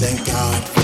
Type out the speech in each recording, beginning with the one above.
Thank God.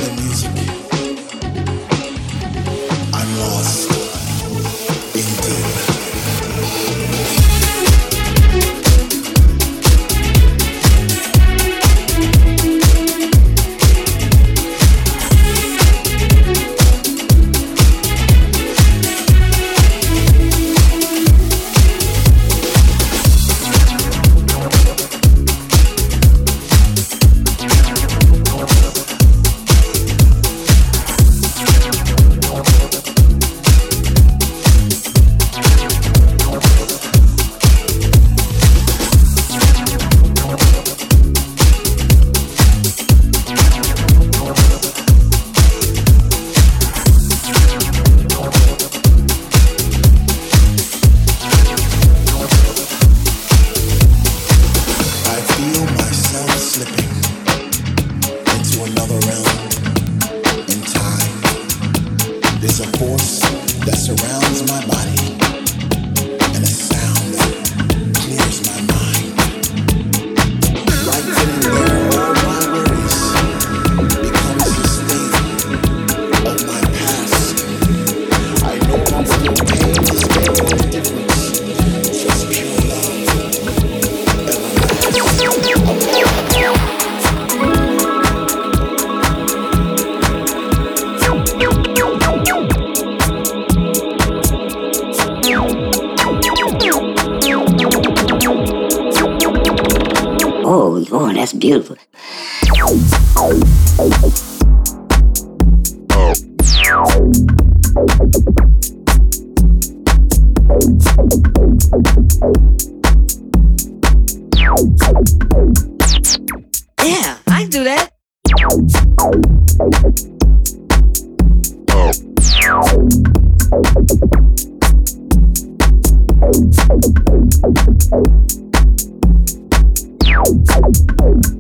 Oh.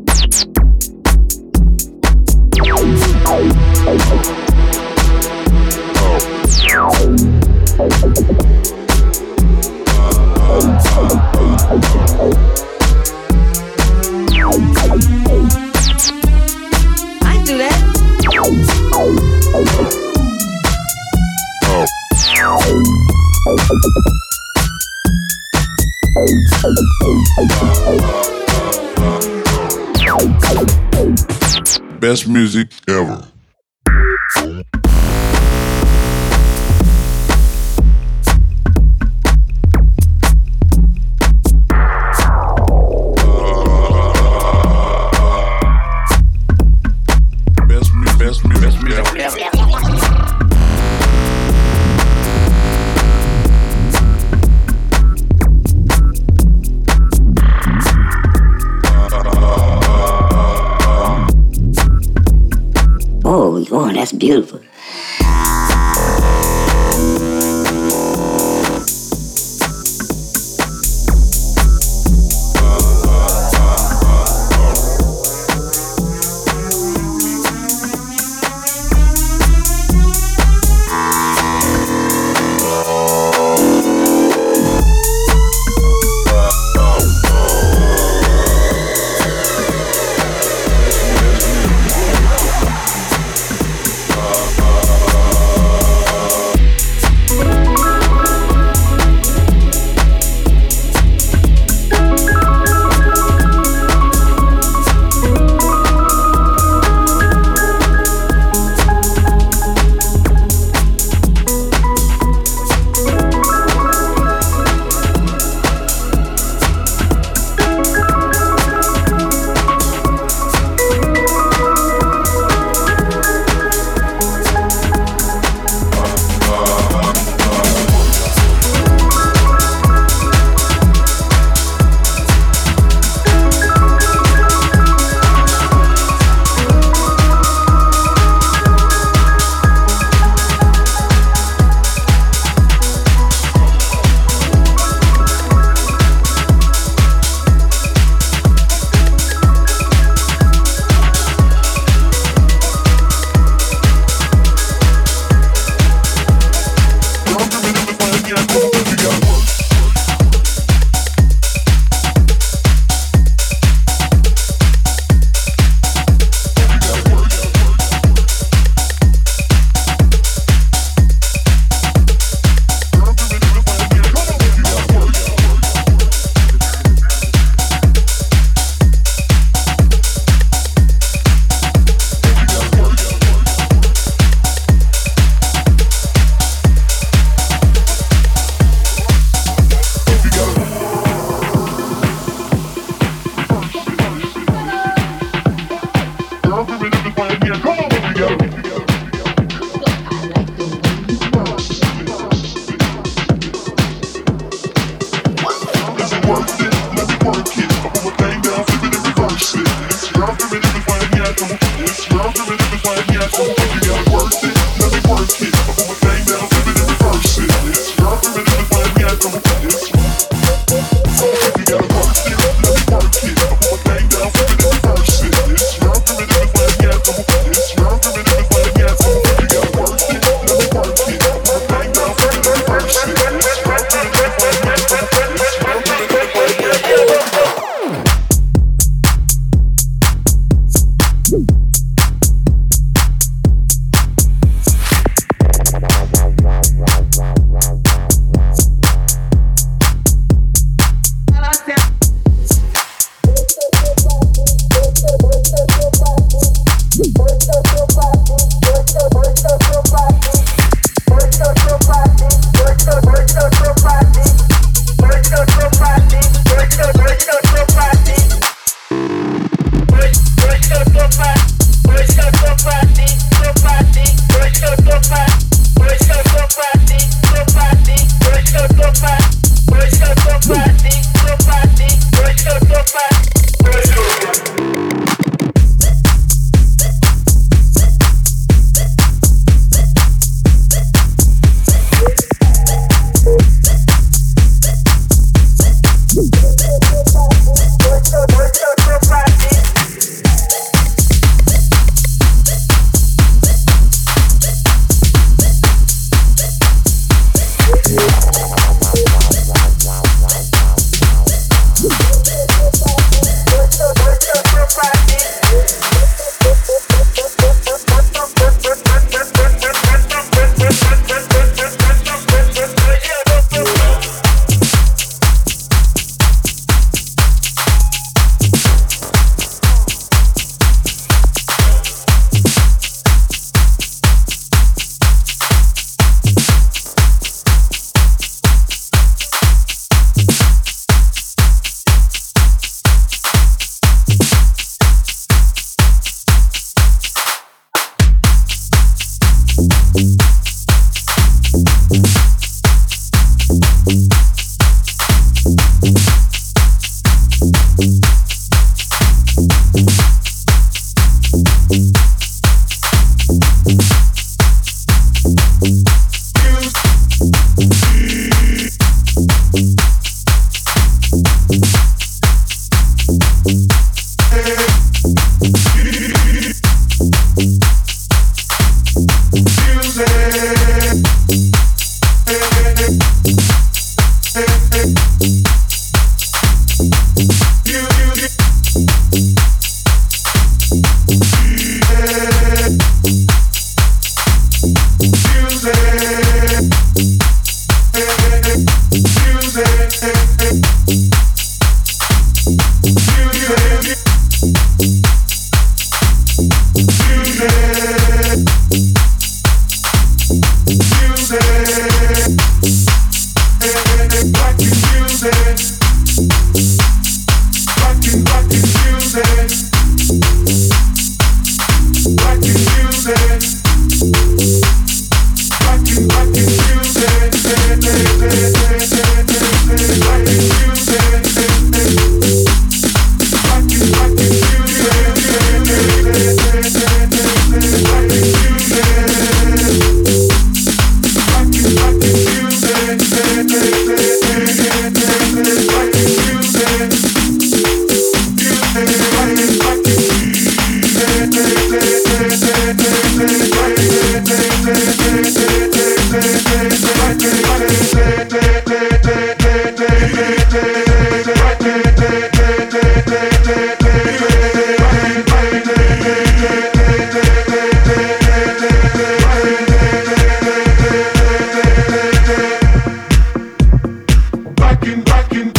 Best music ever. It's rocking, rocking.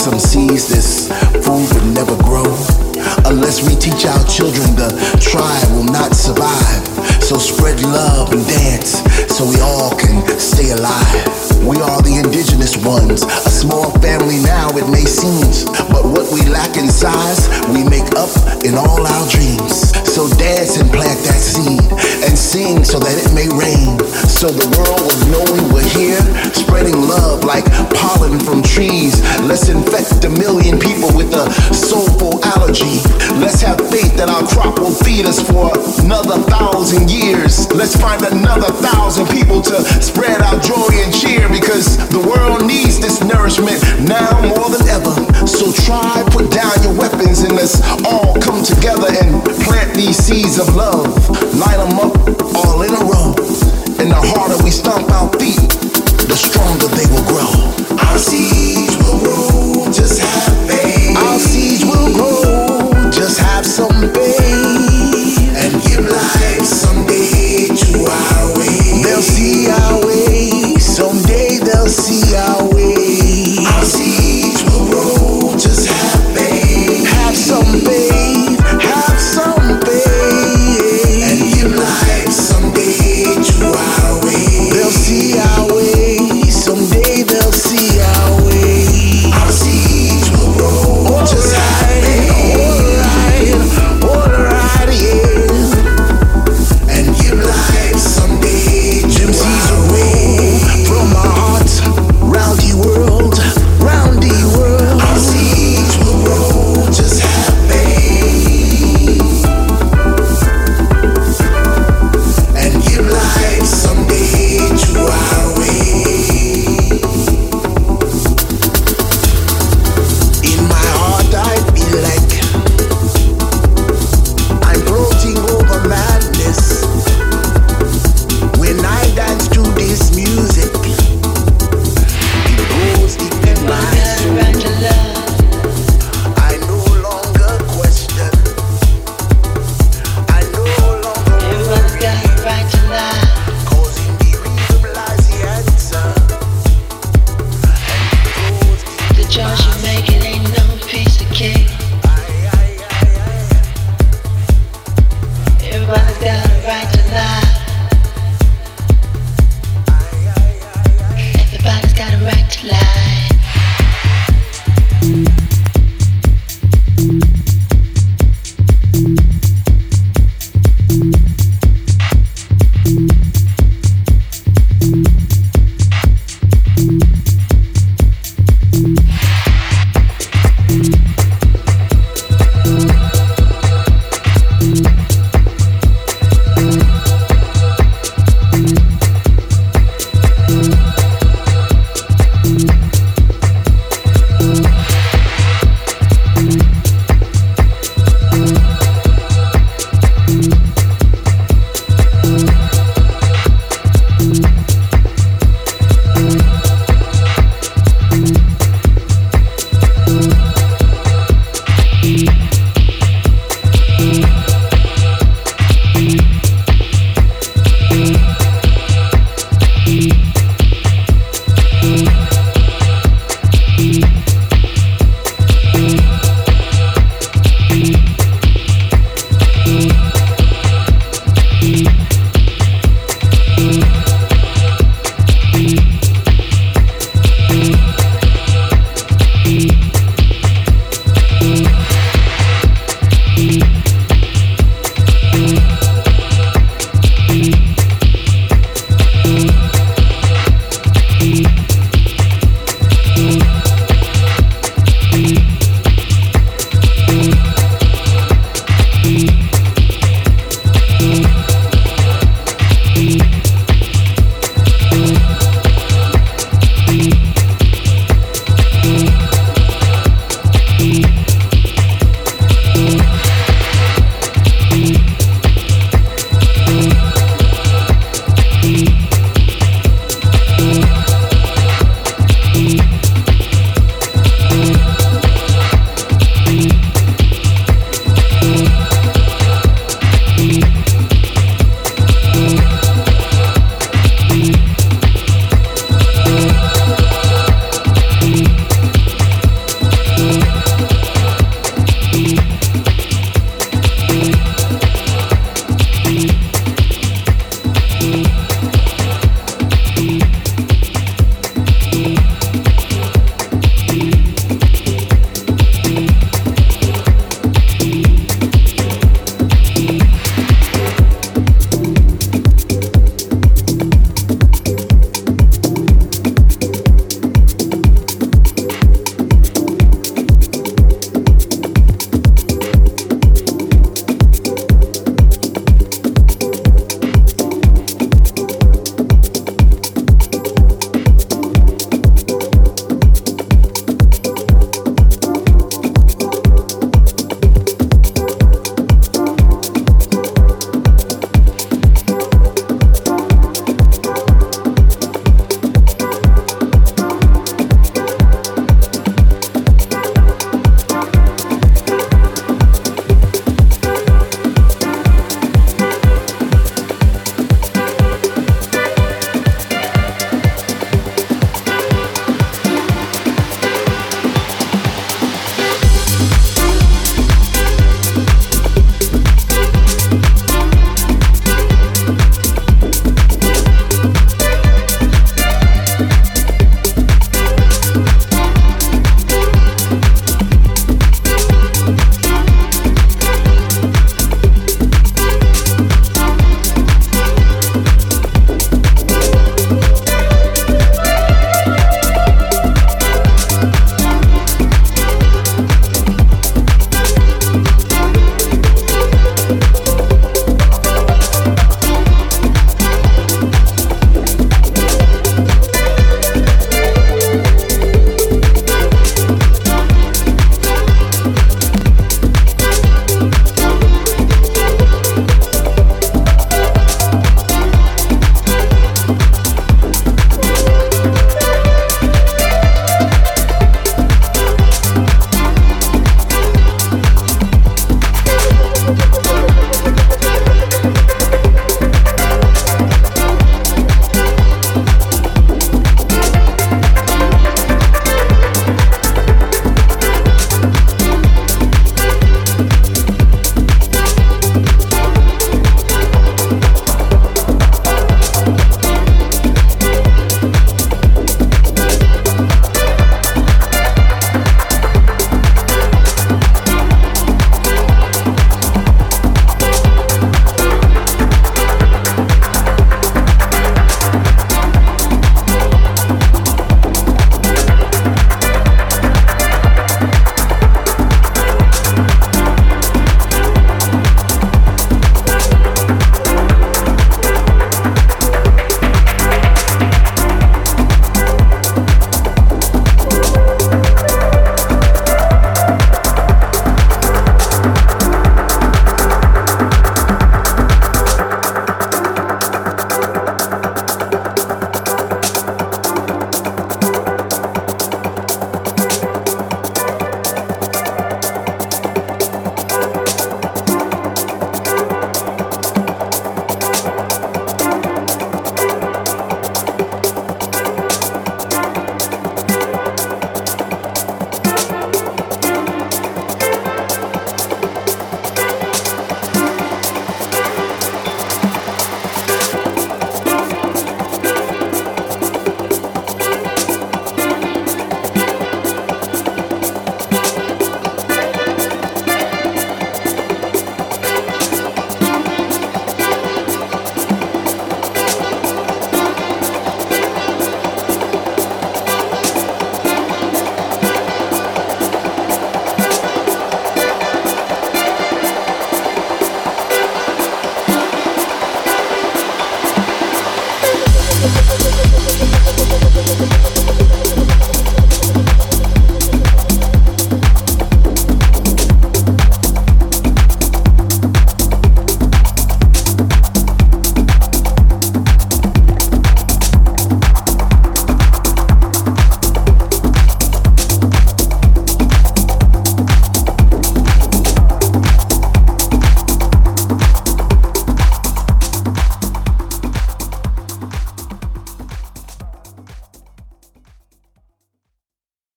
Some seeds, this food would never grow. Unless we teach our children, the tribe will not survive. So spread love and dance so we all can stay alive. We are the indigenous ones, a small family now it may seem. But what we lack in size, we make up in all our dreams. So dance and plant that seed and sing so that it may rain. So the world will know we were here, spreading love like pollen from trees. Let's infect a million people with a soulful allergy. Let's have faith that our crop will feed us for another thousand years. Let's find another thousand people to spread our joy and cheer because the world needs this nourishment now more than ever. So try, put down your weapons, and let's all come together and plant these seeds of love. Light them up all in a row. And the harder we stomp our feet, the stronger they will grow. Our seeds will grow, just have faith. Our seeds will grow, just have some faith. And give life someday to our way. They'll see our way, someday they'll see our way.